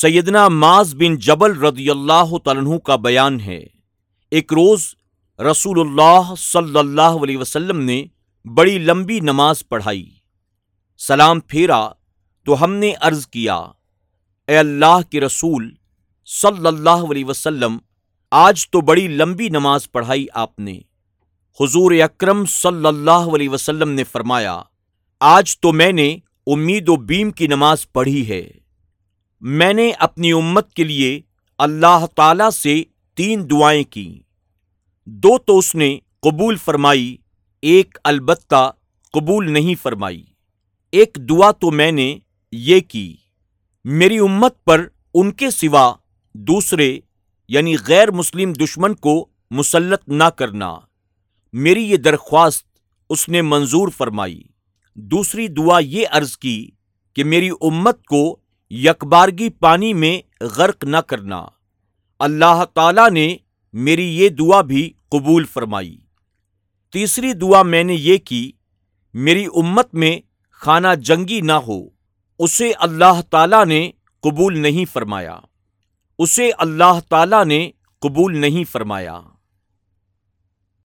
سیدنا معاذ بن جبل رضی اللہ عنہ کا بیان ہے۔ ایک روز رسول اللہ صلی اللہ علیہ وسلم نے بڑی لمبی نماز پڑھائی۔ سلام پھیرا تو ہم نے عرض کیا، اے اللہ کے رسول صلی اللہ علیہ وسلم، آج تو بڑی لمبی نماز پڑھائی آپ نے۔ حضور اکرم صلی اللہ علیہ وسلم نے فرمایا، آج تو میں نے امید و بیم کی نماز پڑھی ہے۔ میں نے اپنی امت کے لیے اللہ تعالی سے تین دعائیں کی۔ دو تو اس نے قبول فرمائی، ایک البتہ قبول نہیں فرمائی۔ ایک دعا تو میں نے یہ کی، میری امت پر ان کے سوا دوسرے یعنی غیر مسلم دشمن کو مسلط نہ کرنا۔ میری یہ درخواست اس نے منظور فرمائی۔ دوسری دعا یہ عرض کی کہ میری امت کو یکبارگی پانی میں غرق نہ کرنا۔ اللہ تعالی نے میری یہ دعا بھی قبول فرمائی۔ تیسری دعا میں نے یہ کی، میری امت میں خانہ جنگی نہ ہو، اسے اللہ تعالی نے قبول نہیں فرمایا۔ اسے اللہ تعالی نے قبول نہیں فرمایا۔